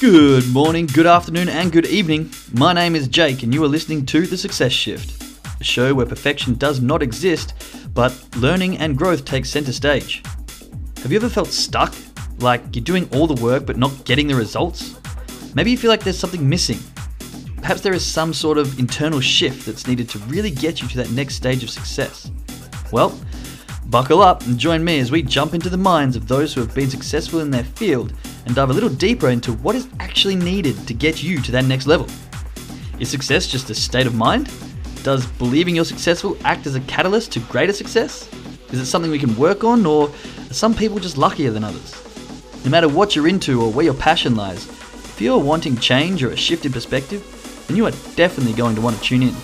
Good morning, good afternoon, and good evening. My name is Jake, and you are listening to The Success Shift, a show where perfection does not exist, but learning and growth take center stage. Have you ever felt stuck? Like you're doing all the work but not getting the results? Maybe you feel like there's something missing. Perhaps there is some sort of internal shift that's needed to really get you to that next stage of success. Well, buckle up and join me as we jump into the minds of those who have been successful in their field and dive a little deeper into what is actually needed to get you to that next level. Is success just a state of mind? Does believing you're successful act as a catalyst to greater success? Is it something we can work on, or are some people just luckier than others? No matter what you're into or where your passion lies, if you're wanting change or a shift in perspective, then you are definitely going to want to tune in.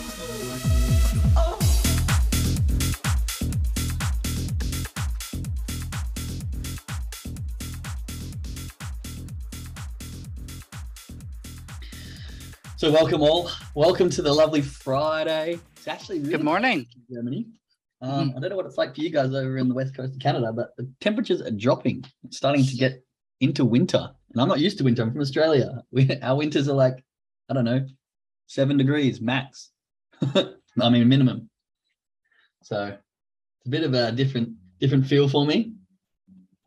So welcome all. Welcome to the lovely Friday. It's actually really Good morning. in Germany. Um, I don't know what it's like for you guys over in the west coast of Canada, but the temperatures are dropping. It's starting to get into winter, and I'm not used to winter. I'm from Australia. We, our winters are like, I don't know, seven degrees max. I mean minimum. So it's a bit of a different different feel for me.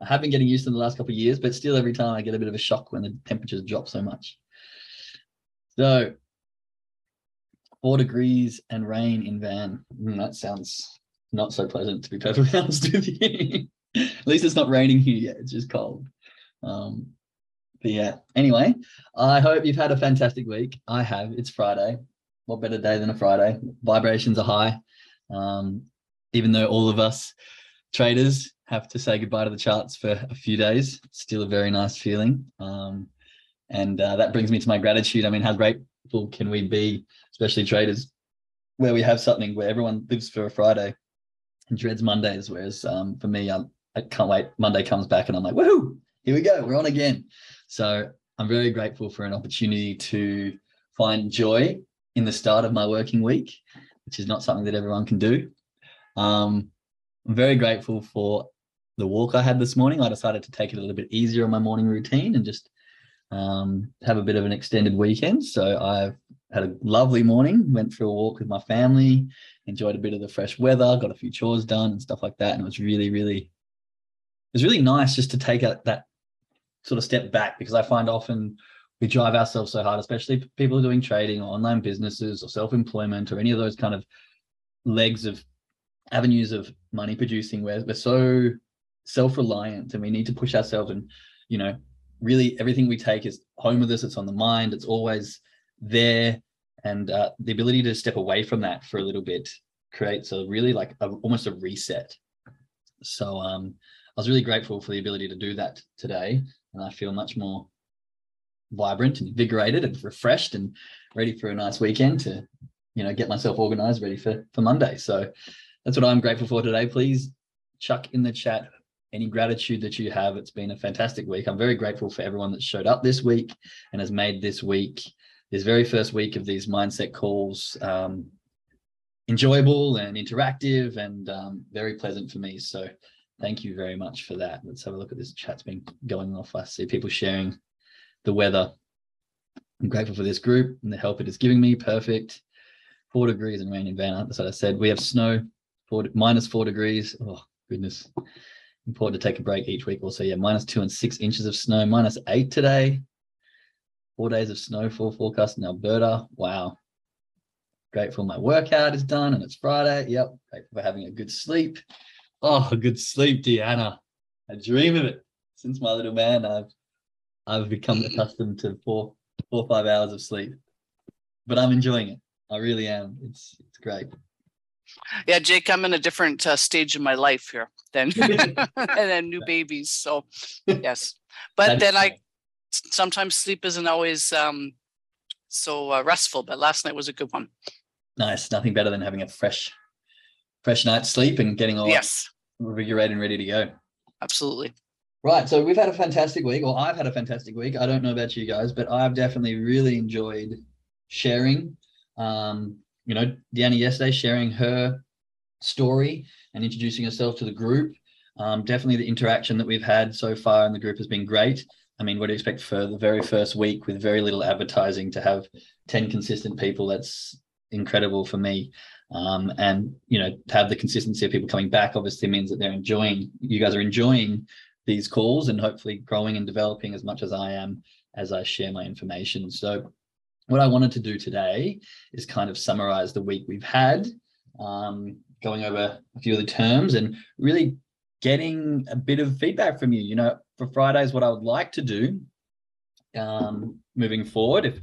I have been getting used to it the last couple of years, but still every time I get a bit of a shock when the temperatures drop so much. So four degrees and rain in van. Mm, that sounds not so pleasant to be perfectly honest with you. At least it's not raining here yet. It's just cold. Um, but yeah, anyway, I hope you've had a fantastic week. I have. It's Friday. What better day than a Friday? Vibrations are high. Um, even though all of us traders have to say goodbye to the charts for a few days, still a very nice feeling. Um, and uh, that brings me to my gratitude. I mean, how grateful can we be, especially traders, where we have something where everyone lives for a Friday and dreads Mondays. Whereas um, for me, I, I can't wait. Monday comes back and I'm like, woohoo, here we go. We're on again. So I'm very grateful for an opportunity to find joy in the start of my working week, which is not something that everyone can do. Um, I'm very grateful for the walk I had this morning. I decided to take it a little bit easier on my morning routine and just um, have a bit of an extended weekend. So I've had a lovely morning, went for a walk with my family, enjoyed a bit of the fresh weather, got a few chores done and stuff like that. And it was really, really, it was really nice just to take a, that sort of step back because I find often we drive ourselves so hard, especially people doing trading or online businesses or self-employment or any of those kind of legs of avenues of money producing where we're so self-reliant and we need to push ourselves and you know really everything we take is home with us it's on the mind it's always there and uh, the ability to step away from that for a little bit creates a really like a, almost a reset. So um i was really grateful for the ability to do that today and i feel much more vibrant and invigorated and refreshed and ready for a nice weekend to you know get myself organized ready for for monday. So that's what i'm grateful for today. Please chuck in the chat any gratitude that you have. It's been a fantastic week. I'm very grateful for everyone that showed up this week and has made this week, this very first week of these mindset calls, um, enjoyable and interactive and um, very pleasant for me. So thank you very much for that. Let's have a look at this chat's been going off. I see people sharing the weather. I'm grateful for this group and the help it is giving me. Perfect. Four degrees and rain in Vanna. That's what I said. We have snow, four, minus four degrees. Oh, goodness important to take a break each week also yeah minus two and six inches of snow minus eight today. Four days of snowfall forecast in alberta. Wow. Grateful my workout is done and it's friday. Yep grateful for having a good sleep. Oh a good sleep deanna. I dream of it. Since my little man i've i've become accustomed to four four or five hours of sleep. But i'm enjoying it. I really am. It's it's great Yeah, Jake, I'm in a different uh, stage of my life here than and then new babies. So yes, but That's then I sometimes sleep isn't always um so uh, restful. But last night was a good one. nice nothing better than having a fresh fresh night's sleep and getting all Yes, invigorated and ready to go absolutely. Right. So we've had a fantastic week, or I've had a fantastic week. I don't know about you guys, but I've definitely really enjoyed sharing. Um, you know, Deanna yesterday sharing her story and introducing herself to the group. Um, definitely the interaction that we've had so far in the group has been great. I mean, what do you expect for the very first week with very little advertising to have 10 consistent people? That's incredible for me. Um, and you know, to have the consistency of people coming back obviously means that they're enjoying. You guys are enjoying these calls and hopefully growing and developing as much as I am as I share my information. So, what I wanted to do today is kind of summarize the week we've had, um, going over a few of the terms and really getting a bit of feedback from you. You know, for Fridays, what I would like to do um, moving forward, if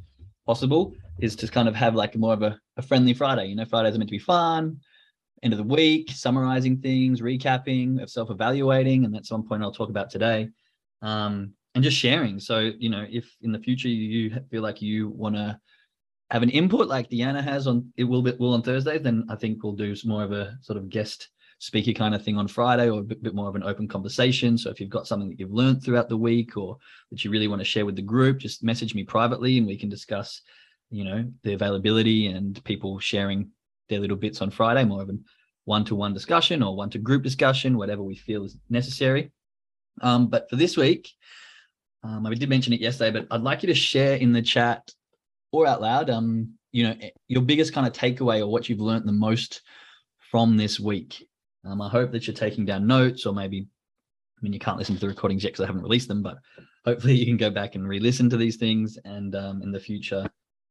possible, is to kind of have like more of a, a friendly Friday. You know, Fridays are meant to be fun, end of the week, summarizing things, recapping, self-evaluating, and that's one point I'll talk about today. Um, and just sharing. So, you know, if in the future you feel like you want to have an input like Deanna has on it will be will on Thursday, then I think we'll do more of a sort of guest speaker kind of thing on Friday or a bit, bit more of an open conversation. So if you've got something that you've learned throughout the week or that you really want to share with the group, just message me privately and we can discuss, you know, the availability and people sharing their little bits on Friday, more of a one-to-one discussion or one-to-group discussion, whatever we feel is necessary. Um, but for this week, um, I did mention it yesterday, but I'd like you to share in the chat or out loud, um, you know, your biggest kind of takeaway or what you've learned the most from this week. Um, I hope that you're taking down notes, or maybe, I mean, you can't listen to the recordings yet because I haven't released them, but hopefully you can go back and re-listen to these things, and um, in the future,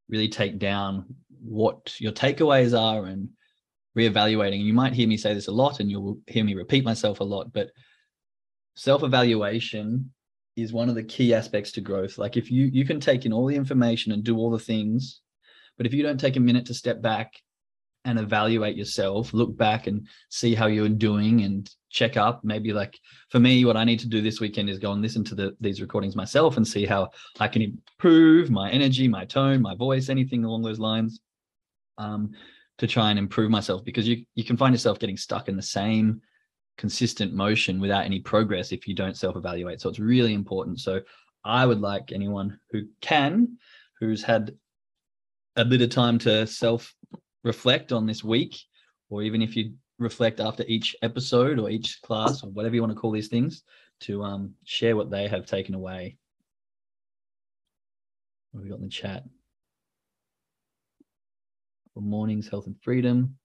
really take down what your takeaways are and re-evaluating. you might hear me say this a lot, and you'll hear me repeat myself a lot, but self-evaluation is one of the key aspects to growth. Like if you you can take in all the information and do all the things, but if you don't take a minute to step back and evaluate yourself, look back and see how you're doing and check up. Maybe like for me, what I need to do this weekend is go and listen to the, these recordings myself and see how I can improve my energy, my tone, my voice, anything along those lines, um, to try and improve myself. Because you you can find yourself getting stuck in the same consistent motion without any progress if you don't self-evaluate. So it's really important. So I would like anyone who can, who's had a bit of time to self reflect on this week, or even if you reflect after each episode or each class or whatever you want to call these things, to um, share what they have taken away. What have we got in the chat? For mornings, health and freedom.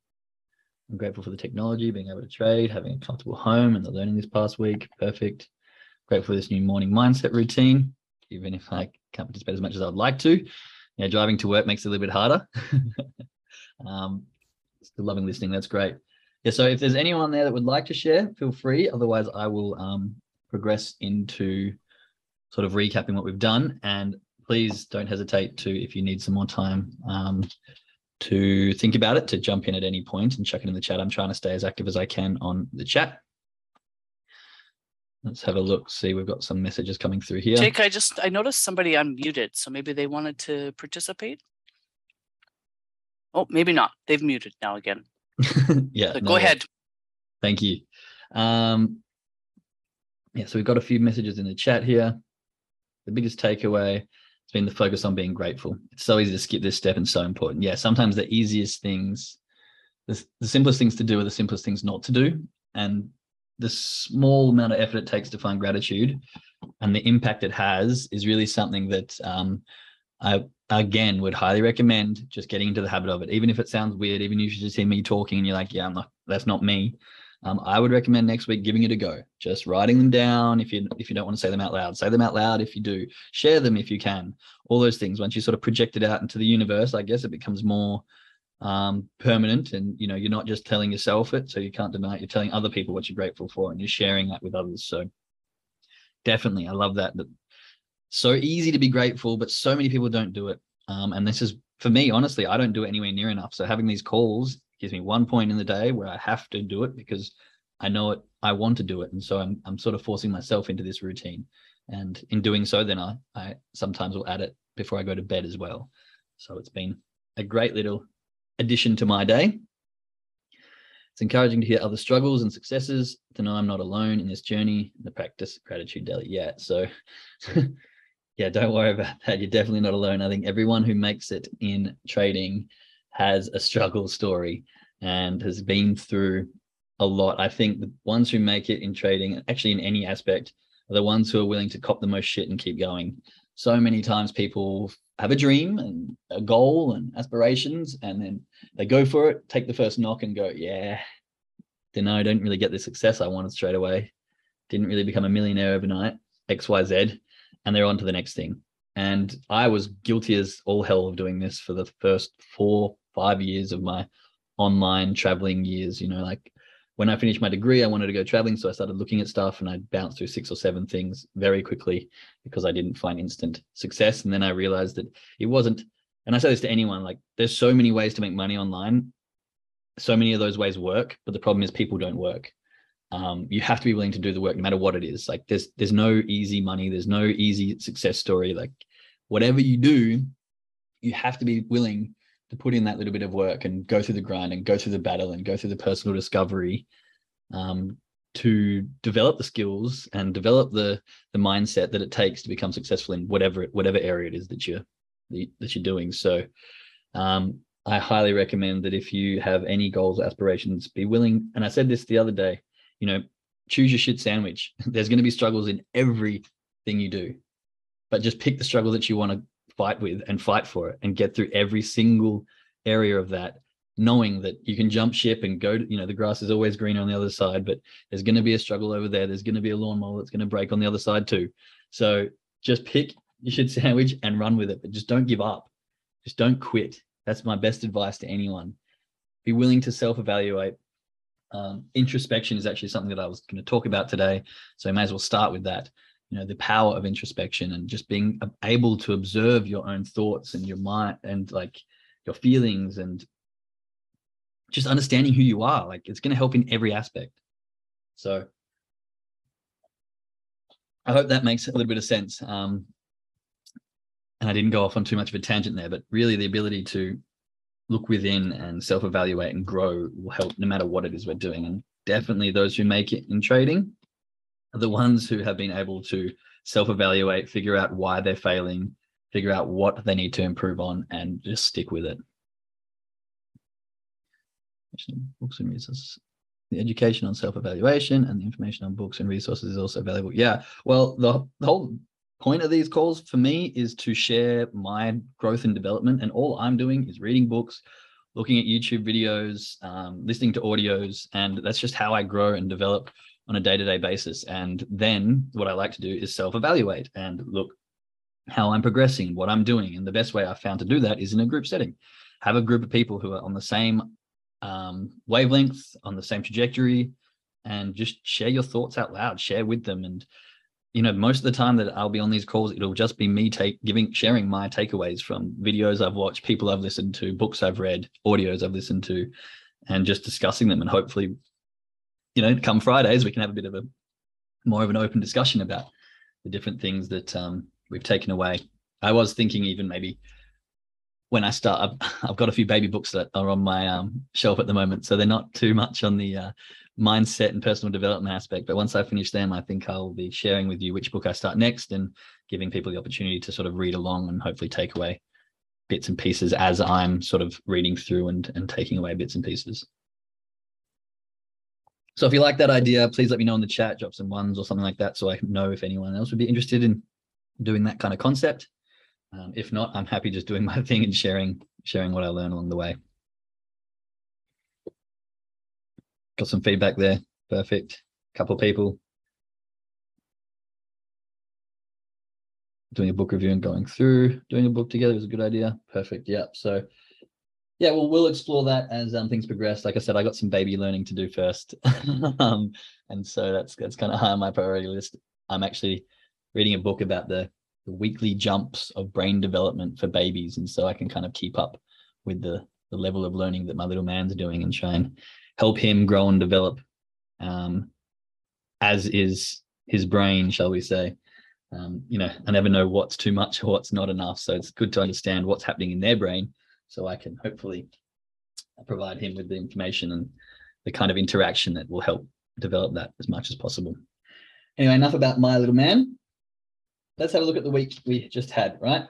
I'm grateful for the technology, being able to trade, having a comfortable home, and the learning this past week. Perfect. Grateful for this new morning mindset routine, even if I can't participate as much as I'd like to. Yeah, driving to work makes it a little bit harder. um, still loving listening. That's great. Yeah. So if there's anyone there that would like to share, feel free. Otherwise, I will um, progress into sort of recapping what we've done. And please don't hesitate to, if you need some more time, um, to think about it, to jump in at any point and chuck it in the chat. I'm trying to stay as active as I can on the chat. Let's have a look, see, we've got some messages coming through here. Jake, I just, I noticed somebody unmuted, so maybe they wanted to participate. Oh, maybe not. They've muted now again. yeah. So go ahead. Thank you. Um, yeah, so we've got a few messages in the chat here. The biggest takeaway it's been the focus on being grateful. It's so easy to skip this step and so important. Yeah, sometimes the easiest things, the, the simplest things to do are the simplest things not to do. And the small amount of effort it takes to find gratitude and the impact it has is really something that um, I again would highly recommend just getting into the habit of it. Even if it sounds weird, even if you just hear me talking and you're like, yeah, I'm not, that's not me um, I would recommend next week giving it a go. Just writing them down if you if you don't want to say them out loud. Say them out loud if you do. Share them if you can. All those things. Once you sort of project it out into the universe, I guess it becomes more um, permanent, and you know you're not just telling yourself it, so you can't deny it. You're telling other people what you're grateful for, and you're sharing that with others. So definitely, I love that. That so easy to be grateful, but so many people don't do it. Um, and this is for me, honestly, I don't do it anywhere near enough. So having these calls gives me one point in the day where I have to do it because I know it, I want to do it. And so I'm, I'm sort of forcing myself into this routine. And in doing so, then I, I sometimes will add it before I go to bed as well. So it's been a great little addition to my day. It's encouraging to hear other struggles and successes, to know I'm not alone in this journey, the practice gratitude daily. Yeah. So yeah, don't worry about that. You're definitely not alone. I think everyone who makes it in trading has a struggle story and has been through a lot. I think the ones who make it in trading, actually in any aspect, are the ones who are willing to cop the most shit and keep going. So many times people have a dream and a goal and aspirations, and then they go for it, take the first knock, and go, yeah, then I don't really get the success I wanted straight away. Didn't really become a millionaire overnight, XYZ, and they're on to the next thing. And I was guilty as all hell of doing this for the first four, five years of my online traveling years. You know, like when I finished my degree, I wanted to go traveling. So I started looking at stuff and I bounced through six or seven things very quickly because I didn't find instant success. And then I realized that it wasn't, and I say this to anyone, like there's so many ways to make money online. So many of those ways work, but the problem is people don't work. Um, you have to be willing to do the work no matter what it is. Like there's there's no easy money, there's no easy success story. Like whatever you do, you have to be willing to put in that little bit of work and go through the grind and go through the battle and go through the personal discovery um, to develop the skills and develop the the mindset that it takes to become successful in whatever whatever area it is that you're that you're doing. So um, I highly recommend that if you have any goals or aspirations, be willing. And I said this the other day, you know, choose your shit sandwich. There's going to be struggles in everything you do, but just pick the struggle that you want to fight with and fight for it and get through every single area of that knowing that you can jump ship and go to, you know the grass is always greener on the other side but there's going to be a struggle over there. There's going to be a lawnmower that's going to break on the other side too. So just pick your shit sandwich and run with it but just don't give up. Just don't quit. That's my best advice to anyone. Be willing to self-evaluate. Um, introspection is actually something that i was going to talk about today so i may as well start with that you know the power of introspection and just being able to observe your own thoughts and your mind and like your feelings and just understanding who you are like it's going to help in every aspect. So i hope that makes a little bit of sense um and i didn't go off on too much of a tangent there but really the ability to look within and self-evaluate and grow will help no matter what it is we're doing and definitely those who make it in trading the ones who have been able to self-evaluate, figure out why they're failing, figure out what they need to improve on, and just stick with it. Books and resources. The education on self-evaluation and the information on books and resources is also valuable. Yeah, well, the, the whole point of these calls for me is to share my growth and development, and all I'm doing is reading books, looking at YouTube videos, um, listening to audios, and that's just how I grow and develop on a day-to-day basis. And then what i like to do is self-evaluate and look how i'm progressing what i'm doing. And the best way i've found to do that is in a group setting. Have a group of people who are on the same um, wavelength on the same trajectory and just share your thoughts out loud share with them. And you know most of the time that i'll be on these calls it'll just be me take giving sharing my takeaways from videos i've watched people i've listened to books i've read audios i've listened to and just discussing them. And hopefully you know, come Fridays, we can have a bit of a more of an open discussion about the different things that um, we've taken away. I was thinking even maybe when I start, I've, I've, got a few baby books that are on my um, shelf at the moment, so they're not too much on the uh, mindset and personal development aspect. But once I finish them, I think I'll be sharing with you which book I start next and giving people the opportunity to sort of read along and hopefully take away bits and pieces as I'm sort of reading through and, and taking away bits and pieces. So if you like that idea, please let me know in the chat, drop some ones or something like that so I know if anyone else would be interested in doing that kind of concept. Um, if not, I'm happy just doing my thing and sharing sharing what I learn along the way. Got some feedback there. Perfect. Couple people doing a book review and going through doing a book together is a good idea. Perfect. Yep. So yeah, well, we'll explore that as um, things progress. Like I said, I got some baby learning to do first, um, and so that's that's kind of high on my priority list. I'm actually reading a book about the, the weekly jumps of brain development for babies, and so I can kind of keep up with the the level of learning that my little man's doing and try and help him grow and develop, um, as is his brain, shall we say. Um, you know, I never know what's too much or what's not enough, so it's good to understand what's happening in their brain so I can hopefully provide him with the information and the kind of interaction that will help develop that as much as possible. Anyway, enough about my little man. Let's have a look at the week we just had, right?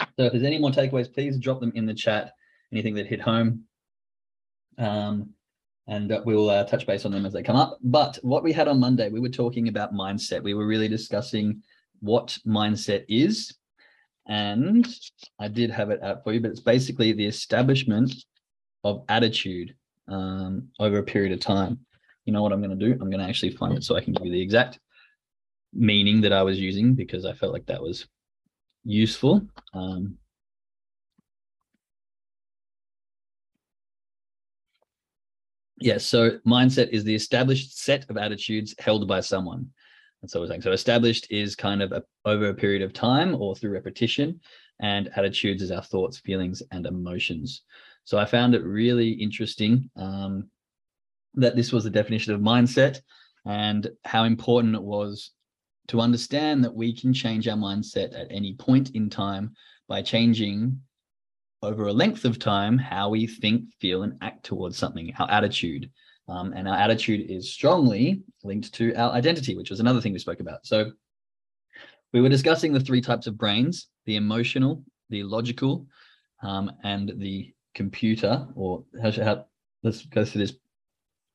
So if there's any more takeaways, please drop them in the chat. Anything that hit home. Um, and uh, we'll uh, touch base on them as they come up. But what we had on Monday, we were talking about mindset. We were really discussing what mindset is. And I did have it out for you, but it's basically the establishment of attitude um, over a period of time. You know what I'm going to do? I'm going to actually find it so I can give you the exact meaning that I was using because I felt like that was useful. Um, yeah, so mindset is the established set of attitudes held by someone. That's what we're saying. So established is kind of a, over a period of time or through repetition, and attitudes is our thoughts, feelings, and emotions. So I found it really interesting um, that this was the definition of mindset and how important it was to understand that we can change our mindset at any point in time by changing over a length of time how we think, feel, and act towards something, our attitude. Um, and our attitude is strongly linked to our identity, which was another thing we spoke about. So we were discussing the three types of brains the emotional, the logical, um, and the computer, or how, how let's go through this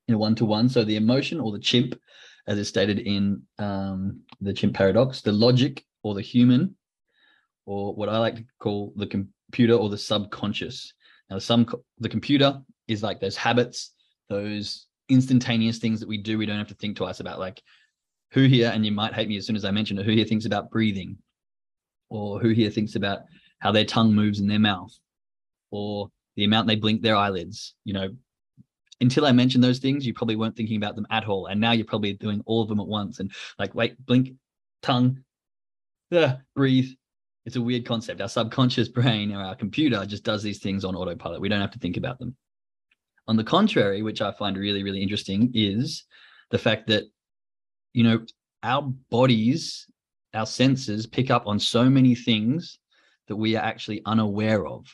in one to one. So the emotion or the chimp, as is stated in um, the chimp paradox, the logic or the human, or what I like to call the computer or the subconscious. Now, some the computer is like those habits, those instantaneous things that we do. We don't have to think twice about. Like who here, and you might hate me as soon as I mention it. Who here thinks about breathing, or who here thinks about how their tongue moves in their mouth, or the amount they blink their eyelids. You know, until I mentioned those things, you probably weren't thinking about them at all, and now you're probably doing all of them at once. And like, wait, blink, tongue, uh, breathe, it's a weird concept. Our subconscious brain or our computer just does these things on autopilot. We don't have to think about them. On the contrary, which I find really, really interesting, is the fact that, you know, our bodies, our senses pick up on so many things that we are actually unaware of.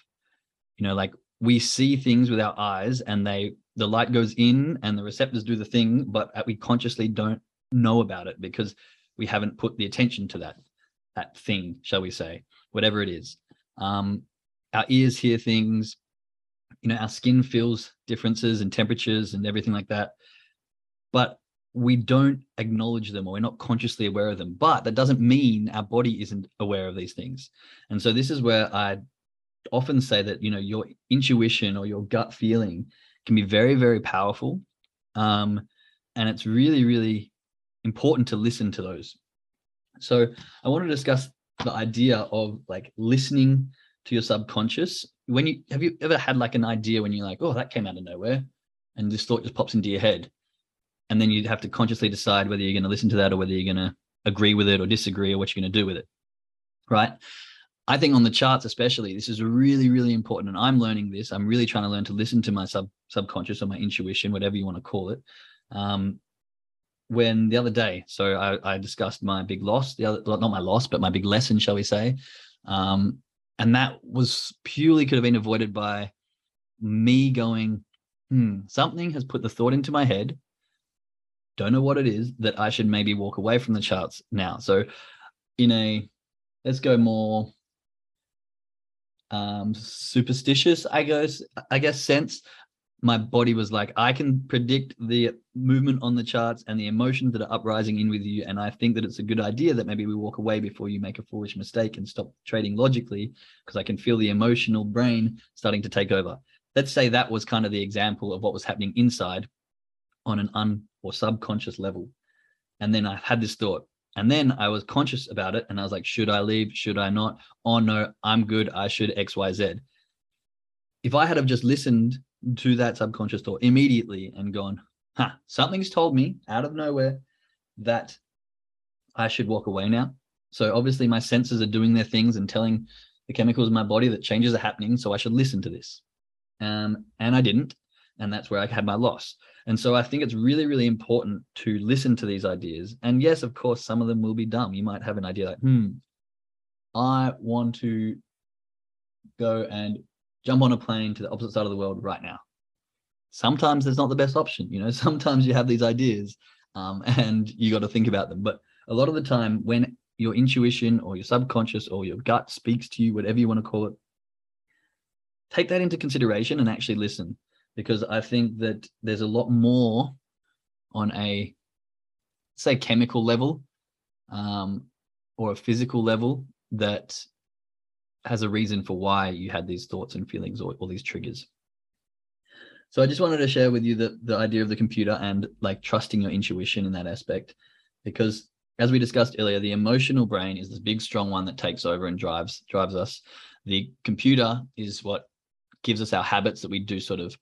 You know, like we see things with our eyes and they, the light goes in and the receptors do the thing, but we consciously don't know about it because we haven't put the attention to that that thing, shall we say, whatever it is. Um, our ears hear things, you know, our skin feels differences and temperatures and everything like that. But we don't acknowledge them or we're not consciously aware of them. But that doesn't mean our body isn't aware of these things. And so this is where I often say that, you know, your intuition or your gut feeling can be very, very powerful. Um, and it's really, really important to listen to those so I want to discuss the idea of like listening to your subconscious. When you have you ever had like an idea when you're like, oh, that came out of nowhere, and this thought just pops into your head, and then you'd have to consciously decide whether you're going to listen to that or whether you're going to agree with it or disagree or what you're going to do with it, right? I think on the charts, especially, this is really, really important. And I'm learning this. I'm really trying to learn to listen to my sub subconscious or my intuition, whatever you want to call it. Um, when the other day, so I, I, discussed my big loss, the other not my loss, but my big lesson, shall we say, um, and that was purely could have been avoided by me going, hmm, something has put the thought into my head. Don't know what it is that I should maybe walk away from the charts now. So, in a let's go more um, superstitious, I guess, I guess sense my body was like, I can predict the movement on the charts and the emotions that are uprising in with you. And I think that it's a good idea that maybe we walk away before you make a foolish mistake and stop trading logically, because I can feel the emotional brain starting to take over. Let's say that was kind of the example of what was happening inside on an un or subconscious level. And then I had this thought. And then I was conscious about it and I was like, should I leave? Should I not? Oh no, I'm good. I should XYZ. If I had have just listened to that subconscious thought immediately and gone, huh, something's told me out of nowhere that I should walk away now. So obviously my senses are doing their things and telling the chemicals in my body that changes are happening. So I should listen to this. Um, and I didn't. And that's where I had my loss. And so I think it's really, really important to listen to these ideas. And yes, of course, some of them will be dumb. You might have an idea like, hmm, I want to go and jump on a plane to the opposite side of the world right now. Sometimes it's not the best option. You know, sometimes you have these ideas um, and you got to think about them. But a lot of the time, when your intuition or your subconscious or your gut speaks to you, whatever you want to call it, take that into consideration and actually listen. because I think that there's a lot more on a say chemical level um, or a physical level that has a reason for why you had these thoughts and feelings or, or these triggers. So I just wanted to share with you the, the idea of the computer and like trusting your intuition in that aspect, because as we discussed earlier, the emotional brain is this big, strong one that takes over and drives drives us. The computer is what gives us our habits that we do sort of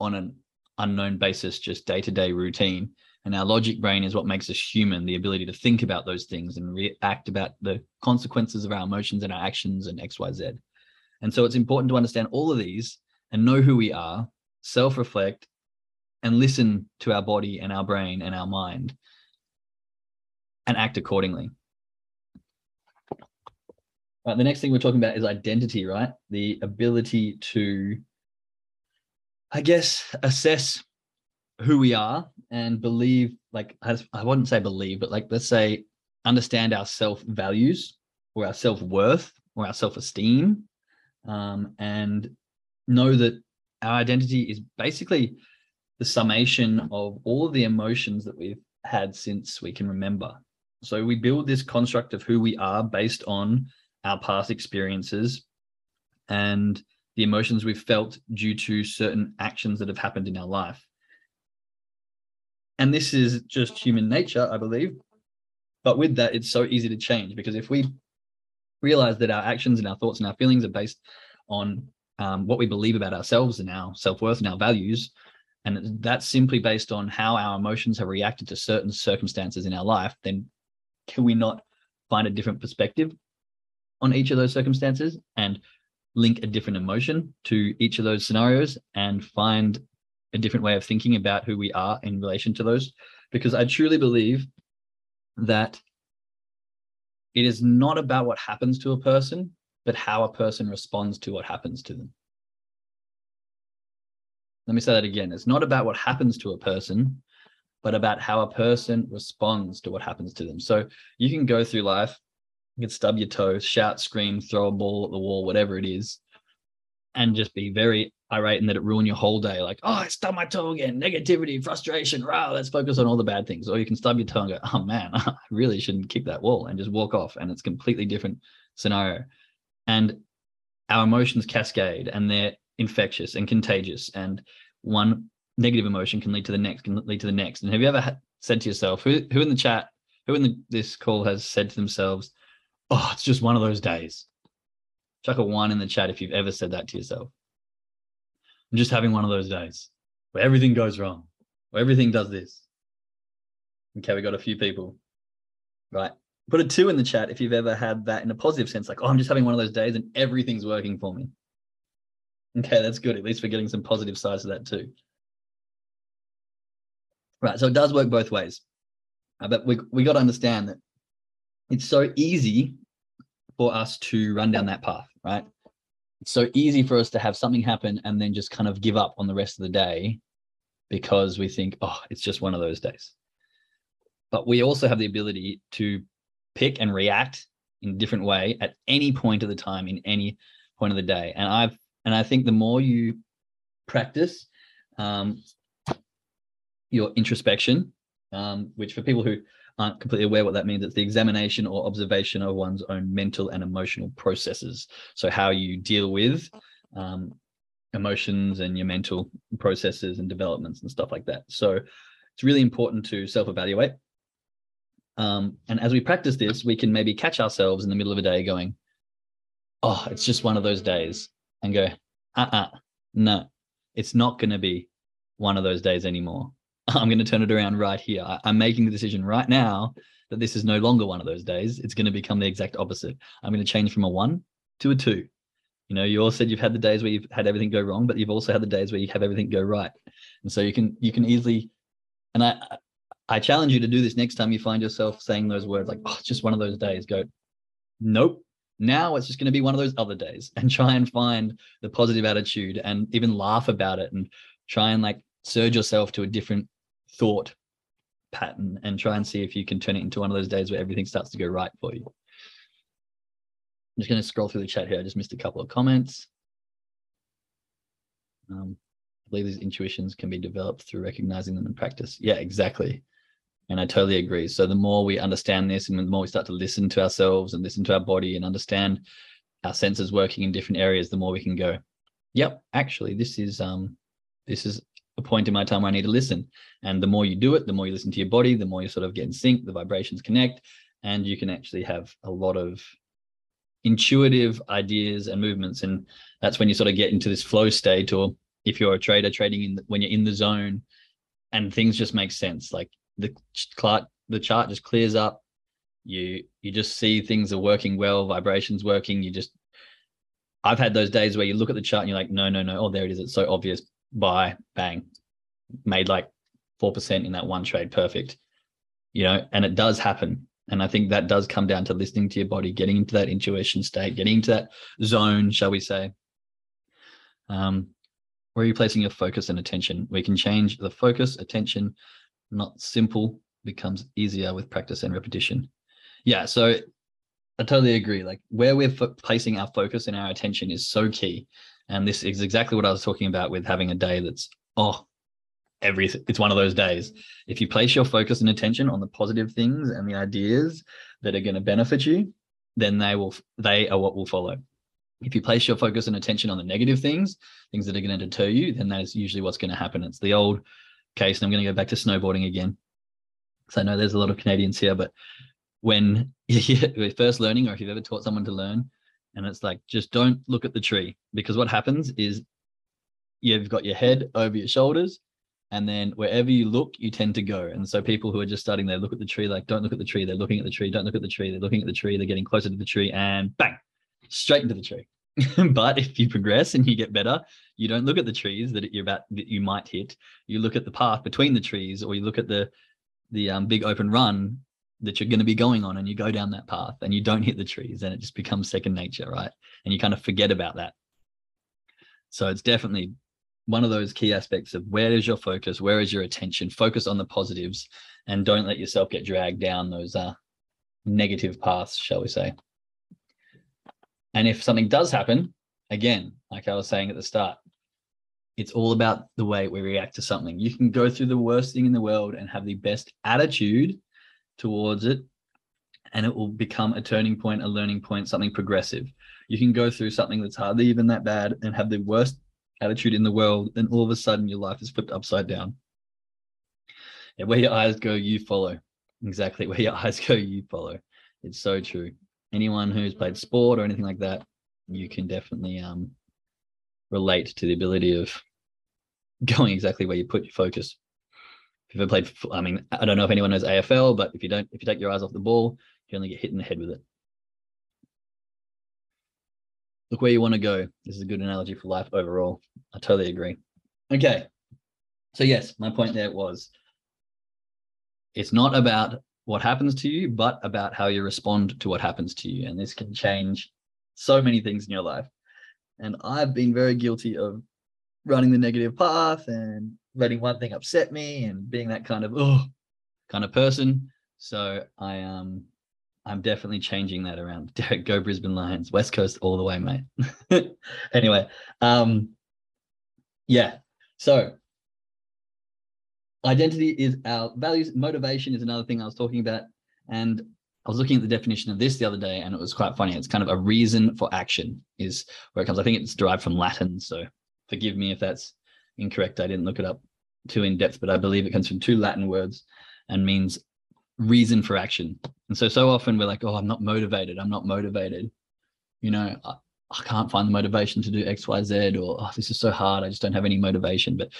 on an unknown basis, just day to day routine. And our logic brain is what makes us human, the ability to think about those things and react about the consequences of our emotions and our actions and XYZ. And so it's important to understand all of these and know who we are, self reflect, and listen to our body and our brain and our mind and act accordingly. Right, the next thing we're talking about is identity, right? The ability to, I guess, assess who we are and believe, like, I wouldn't say believe, but like, let's say, understand our self values or our self worth or our self esteem, um, and know that our identity is basically the summation of all of the emotions that we've had since we can remember. So we build this construct of who we are based on our past experiences and the emotions we've felt due to certain actions that have happened in our life. And this is just human nature, I believe. But with that, it's so easy to change because if we realize that our actions and our thoughts and our feelings are based on um, what we believe about ourselves and our self worth and our values, and that's simply based on how our emotions have reacted to certain circumstances in our life, then can we not find a different perspective on each of those circumstances and link a different emotion to each of those scenarios and find a different way of thinking about who we are in relation to those? Because I truly believe that it is not about what happens to a person, but how a person responds to what happens to them. Let me say that again. It's not about what happens to a person, but about how a person responds to what happens to them. So you can go through life, you can stub your toe, shout, scream, throw a ball at the wall, whatever it is, and just be very irate and that it ruin your whole day. Like, oh, I stubbed my toe again, negativity, frustration, rah, let's focus on all the bad things. Or you can stub your toe and go, oh man, I really shouldn't kick that wall and just walk off. And it's completely different scenario. And our emotions cascade and they're infectious and contagious. And one negative emotion can lead to the next, can lead to the next. And have you ever said to yourself, who, who in the chat, who in the, this call has said to themselves, oh, it's just one of those days? Chuck a one in the chat if you've ever said that to yourself. I'm just having one of those days where everything goes wrong, where everything does this. Okay, we got a few people. Right. Put a two in the chat if you've ever had that in a positive sense, like, oh, I'm just having one of those days and everything's working for me. Okay, that's good. At least we're getting some positive sides to that too. Right. So it does work both ways. Uh, but we, we got to understand that it's so easy for us to run down that path, right? So easy for us to have something happen and then just kind of give up on the rest of the day because we think, oh, it's just one of those days. But we also have the ability to pick and react in a different way at any point of the time, in any point of the day. And I've and I think the more you practice um, your introspection, um, which for people who aren't completely aware what that means, it's the examination or observation of one's own mental and emotional processes. So how you deal with um, emotions and your mental processes and developments and stuff like that. So it's really important to self-evaluate. Um, and as we practice this, we can maybe catch ourselves in the middle of a day going, oh, it's just one of those days, and go, uh-uh, no, it's not going to be one of those days anymore. I'm going to turn it around right here. I'm making the decision right now that this is no longer one of those days. It's going to become the exact opposite. I'm going to change from a one to a two. You know, you all said you've had the days where you've had everything go wrong, but you've also had the days where you have everything go right. And so you can you can easily, and I I challenge you to do this next time you find yourself saying those words like, oh, it's just one of those days. Go, nope. Now it's just going to be one of those other days, and try and find the positive attitude and even laugh about it and try and like surge yourself to a different thought pattern and try and see if you can turn it into one of those days where everything starts to go right for you. I'm just going to scroll through the chat here. I just missed a couple of comments. Um, believe these intuitions can be developed through recognizing them in practice. Yeah, exactly. And I totally agree. So the more we understand this and the more we start to listen to ourselves and listen to our body and understand our senses working in different areas, the more we can go, yep, actually, this is um this is a point in my time where I need to listen. And the more you do it, the more you listen to your body, the more you sort of get in sync, the vibrations connect, and you can actually have a lot of intuitive ideas and movements. And that's when you sort of get into this flow state, or if you're a trader trading in the, when you're in the zone and things just make sense. Like the chart, the chart just clears up. You you just see things are working well, vibrations working. You just I've had those days where you look at the chart and you're like, no, no, no, oh, there it is. It's so obvious. Buy, bang, made like 4% in that one trade. Perfect. You know, and it does happen. And I think that does come down to listening to your body, getting into that intuition state, getting into that zone, shall we say. Um, where are you placing your focus and attention? We can change the focus, attention, not simple, becomes easier with practice and repetition. Yeah, so I totally agree. Like where we're placing our focus and our attention is so key. And this is exactly what I was talking about with having a day that's, oh, everything. It's one of those days. If you place your focus and attention on the positive things and the ideas that are going to benefit you, then they will they are what will follow. If you place your focus and attention on the negative things, things that are going to deter you, then that is usually what's going to happen. It's the old case, and I'm going to go back to snowboarding again. So I know there's a lot of Canadians here, but when you're first learning, or if you've ever taught someone to learn, and it's like just don't look at the tree because what happens is you've got your head over your shoulders and then wherever you look you tend to go. And so people who are just starting they look at the tree like don't look at the tree they're looking at the tree don't look at the tree they're looking at the tree they're getting closer to the tree and bang straight into the tree. But if you progress and you get better you don't look at the trees that you're about that you might hit. You look at the path between the trees or you look at the the um, big open run that you're going to be going on and you go down that path and you don't hit the trees and it just becomes second nature right and you kind of forget about that so it's definitely one of those key aspects of where is your focus, where is your attention, focus on the positives, and don't let yourself get dragged down those uh, negative paths, shall we say. And if something does happen, again, like I was saying at the start, it's all about the way we react to something. You can go through the worst thing in the world and have the best attitude towards it, and it will become a turning point, a learning point, something progressive. You can go through something that's hardly even that bad and have the worst attitude in the world, then all of a sudden your life is flipped upside down. And where your eyes go, you follow. Exactly where your eyes go, you follow. It's so true. Anyone who's played sport or anything like that, you can definitely um, relate to the ability of going exactly where you put your focus. If you've ever played, I mean, I don't know if anyone knows AFL, but if you don't, if you take your eyes off the ball, you only get hit in the head with it. look where you want to go. This is a good analogy for life overall. I totally agree. Okay. So, yes, my point there was it's not about what happens to you, but about how you respond to what happens to you. And this can change so many things in your life. And I've been very guilty of running the negative path and letting one thing upset me and being that kind of oh kind of person. So I um I'm definitely changing that around. Go Brisbane Lions, West Coast all the way, mate. anyway, um, yeah. So identity is our values. Motivation is another thing I was talking about, and I was looking at the definition of this the other day, and it was quite funny. It's kind of a reason for action is where it comes. I think it's derived from Latin, so forgive me if that's incorrect. I didn't look it up too in depth, but I believe it comes from two Latin words and means reason for action. And so, so often we're like, oh, I'm not motivated. I'm not motivated. You know, I, I can't find the motivation to do X, Y, Z, or oh, this is so hard. I just don't have any motivation. But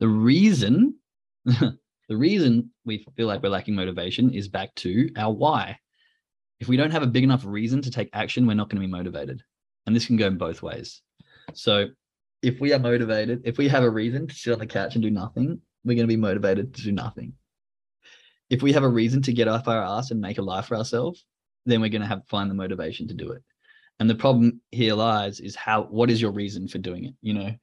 the reason, the reason we feel like we're lacking motivation is back to our why. If we don't have a big enough reason to take action, we're not going to be motivated. And this can go in both ways. So if we are motivated, if we have a reason to sit on the couch and do nothing, we're going to be motivated to do nothing if we have a reason to get off our ass and make a life for ourselves, then we're going to have to find the motivation to do it. And the problem here lies is how what is your reason for doing it? You know,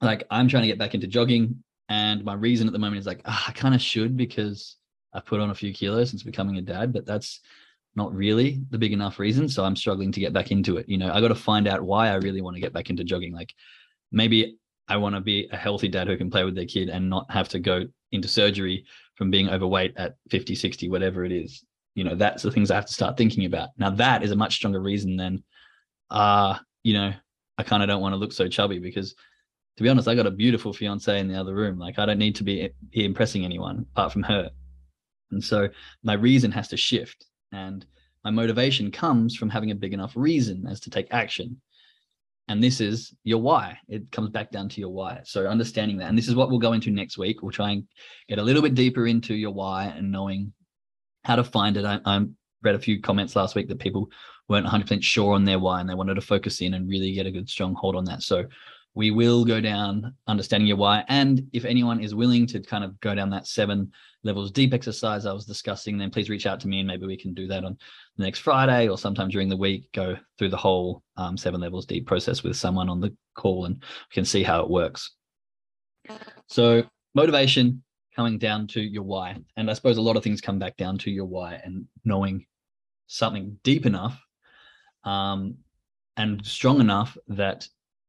like I'm trying to get back into jogging, and my reason at the moment is like oh, I kind of should because I've put on a few kilos since becoming a dad, but that's not really the big enough reason. So I'm struggling to get back into it. You know, I got to find out why I really want to get back into jogging. Like maybe I want to be a healthy dad who can play with their kid and not have to go into surgery from being overweight at 50, 60, whatever it is. You know, that's the things I have to start thinking about. Now, that is a much stronger reason than, uh, you know, I kind of don't want to look so chubby because to be honest, I got a beautiful fiance in the other room. Like I don't need to be impressing anyone apart from her. And so my reason has to shift. And my motivation comes from having a big enough reason as to take action. And this is your why. It comes back down to your why. So understanding that. And this is what we'll go into next week. We'll try and get a little bit deeper into your why and knowing how to find it. I, I read a few comments last week that people weren't 100% sure on their why and they wanted to focus in and really get a good strong hold on that. So we will go down understanding your why. And if anyone is willing to kind of go down that seven levels deep exercise I was discussing, then please reach out to me and maybe we can do that on the next Friday or sometime during the week, go through the whole um, seven levels deep process with someone on the call and we can see how it works. So, motivation coming down to your why. And I suppose a lot of things come back down to your why and knowing something deep enough um, and strong enough that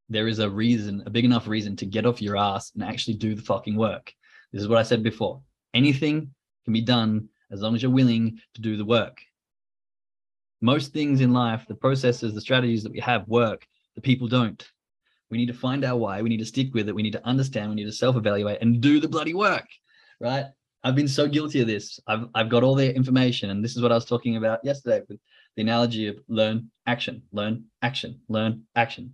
there is a reason, a big enough reason to get off your ass and actually do the fucking work. This is what I said before. Anything can be done as long as you're willing to do the work. Most things in life, the processes, the strategies that we have work, the people don't. We need to find our why. We need to stick with it. We need to understand. We need to self evaluate and do the bloody work, right? I've been so guilty of this. I've, I've got all the information. And this is what I was talking about yesterday with the analogy of learn, action, learn, action, learn, action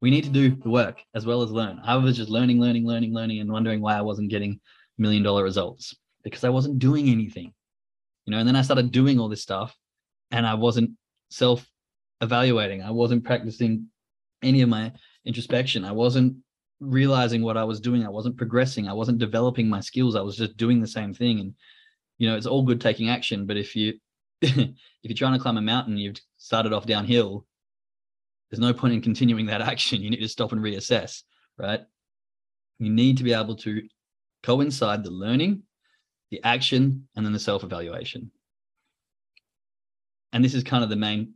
we need to do the work as well as learn. I was just learning, learning, learning, learning, and wondering why I wasn't getting million dollar results because I wasn't doing anything, you know. And then I started doing all this stuff, and I wasn't self evaluating. I wasn't practicing any of my introspection. I wasn't realizing what I was doing. I wasn't progressing. I wasn't developing my skills. I was just doing the same thing. And you know, it's all good taking action, but if you if you're trying to climb a mountain, you've started off downhill there's no point in continuing that action. You need to stop and reassess, right? You need to be able to coincide the learning, the action, and then the self evaluation. And this is kind of the main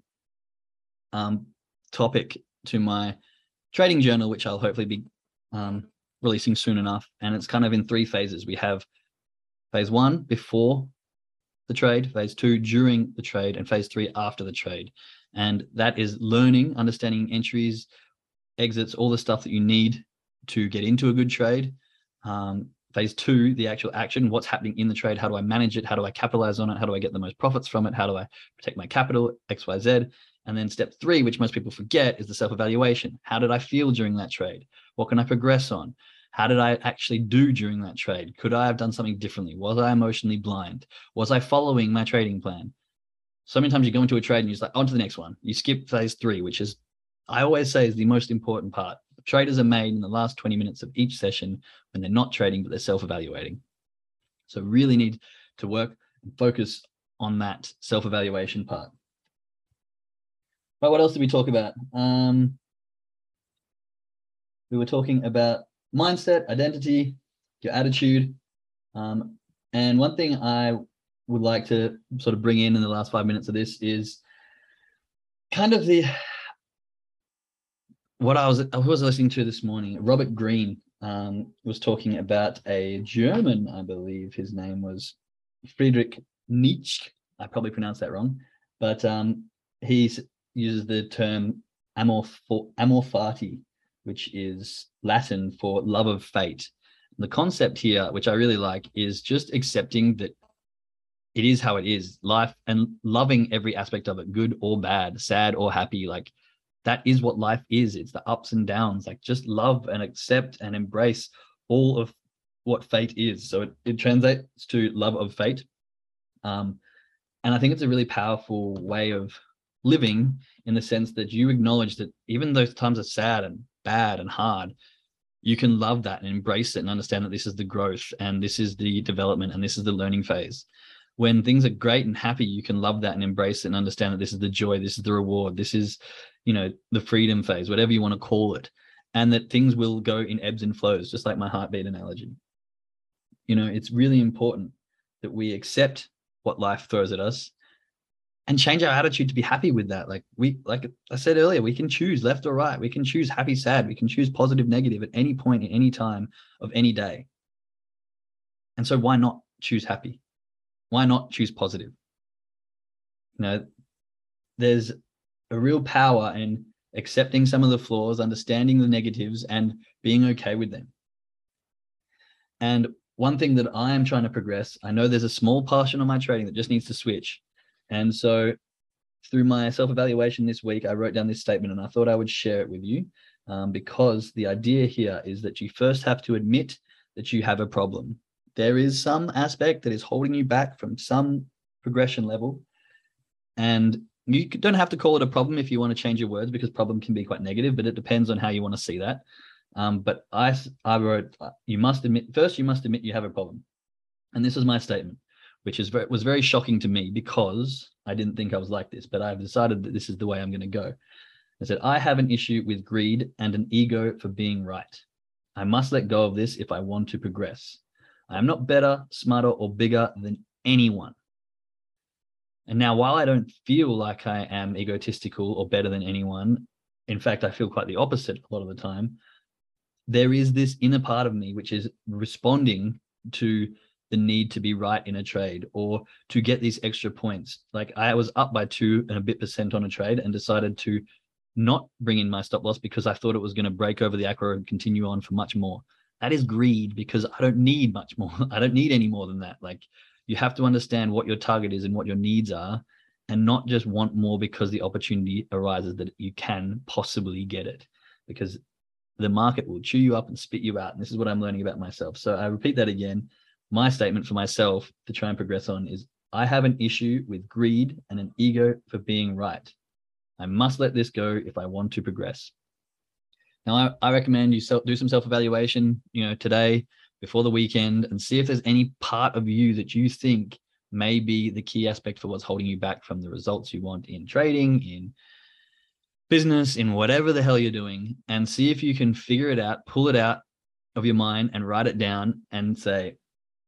um, topic to my trading journal, which I'll hopefully be um, releasing soon enough. And it's kind of in three phases. We have phase one before the trade, phase two during the trade, and phase three after the trade. And that is learning, understanding entries, exits, all the stuff that you need to get into a good trade. Um, phase two, the actual action, what's happening in the trade, how do I manage it, how do I capitalize on it, how do I get the most profits from it, how do I protect my capital, XYZ. And then step three, which most people forget, is the self evaluation. How did I feel during that trade? What can I progress on? How did I actually do during that trade? Could I have done something differently? Was I emotionally blind? Was I following my trading plan? So many times you go into a trade and you're like, on to the next one. You skip phase three, which is, I always say, is the most important part. Traders are made in the last 20 minutes of each session when they're not trading, but they're self evaluating. So, really need to work and focus on that self evaluation part. But what else did we talk about? Um, we were talking about mindset, identity, your attitude. Um, and one thing I would like to sort of bring in in the last five minutes of this is kind of the what I was I was listening to this morning. Robert Greene um, was talking about a German, I believe his name was Friedrich Nietzsche. I probably pronounced that wrong, but um, he uses the term amor, amor fati, which is Latin for love of fate. The concept here, which I really like, is just accepting that it is how it is. Life and loving every aspect of it, good or bad, sad or happy. Like that is what life is. It's the ups and downs. Like just love and accept and embrace all of what fate is. So it, it translates to love of fate. Um, and I think it's a really powerful way of living in the sense that you acknowledge that even though times are sad and bad and hard, you can love that and embrace it and understand that this is the growth and this is the development and this is the learning phase. When things are great and happy, you can love that and embrace it and understand that this is the joy, this is the reward, this is, you know, the freedom phase, whatever you want to call it. And that things will go in ebbs and flows, just like my heartbeat analogy. You know, it's really important that we accept what life throws at us and change our attitude to be happy with that. Like we, like I said earlier, we can choose left or right. We can choose happy, sad. We can choose positive, negative at any point in any time of any day. And so why not choose happy? Why not choose positive? You know, there's a real power in accepting some of the flaws, understanding the negatives, and being okay with them. And one thing that I am trying to progress, I know there's a small portion of my trading that just needs to switch. And so through my self evaluation this week, I wrote down this statement and I thought I would share it with you um, because the idea here is that you first have to admit that you have a problem. There is some aspect that is holding you back from some progression level. And you don't have to call it a problem if you want to change your words because problem can be quite negative, but it depends on how you want to see that. Um, but I, I wrote, uh, you must admit, first, you must admit you have a problem. And this is my statement, which is very, was very shocking to me because I didn't think I was like this, but I've decided that this is the way I'm going to go. I said, I have an issue with greed and an ego for being right. I must let go of this if I want to progress. I am not better, smarter, or bigger than anyone. And now, while I don't feel like I am egotistical or better than anyone, in fact, I feel quite the opposite a lot of the time. There is this inner part of me which is responding to the need to be right in a trade or to get these extra points. Like I was up by two and a bit percent on a trade and decided to not bring in my stop loss because I thought it was going to break over the acro and continue on for much more. That is greed because I don't need much more. I don't need any more than that. Like you have to understand what your target is and what your needs are and not just want more because the opportunity arises that you can possibly get it because the market will chew you up and spit you out. And this is what i'm learning about myself. So i repeat that again. My statement for myself to try and progress on is i have an issue with greed and an ego for being right. I must let this go if i want to progress now i, I recommend you self, do some self-evaluation you know today before the weekend and see if there's any part of you that you think may be the key aspect for what's holding you back from the results you want in trading, in business, in whatever the hell you're doing, and see if you can figure it out, pull it out of your mind and write it down and say,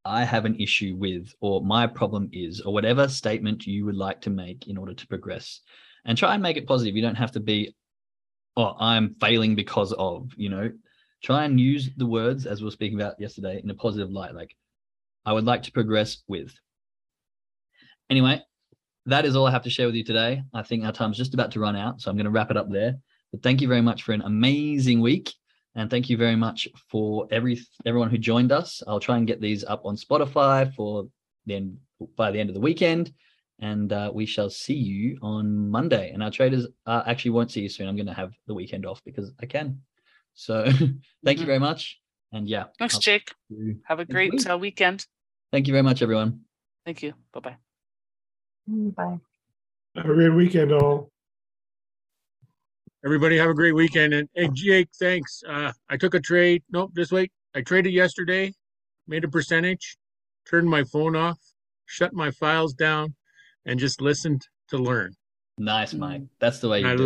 I have an issue with, or my problem is, or whatever statement you would like to make in order to progress. And try and make it positive. You don't have to be, oh, I'm failing because of, you know, try and use the words as we were speaking about yesterday in a positive light like i would like to progress with. Anyway that is all i have to share with you today. I think our time's just about to run out so i'm going to wrap it up there. But thank you very much for an amazing week and thank you very much for every everyone who joined us. I'll try and get these up on spotify for then by the end of the weekend and uh, we shall see you on monday and our traders uh, actually won't see you soon i'm going to have the weekend off because i can so thank mm-hmm. you very much. And yeah. Thanks, I'll Jake. Have a great week. uh, weekend. Thank you very much, everyone. Thank you. Bye-bye. Mm, bye. Have a great weekend, all. Everybody have a great weekend. And hey, Jake, thanks. Uh, I took a trade. Nope, this week. I traded yesterday, made a percentage, turned my phone off, shut my files down, and just listened to learn. Nice, Mike. That's the way you do it.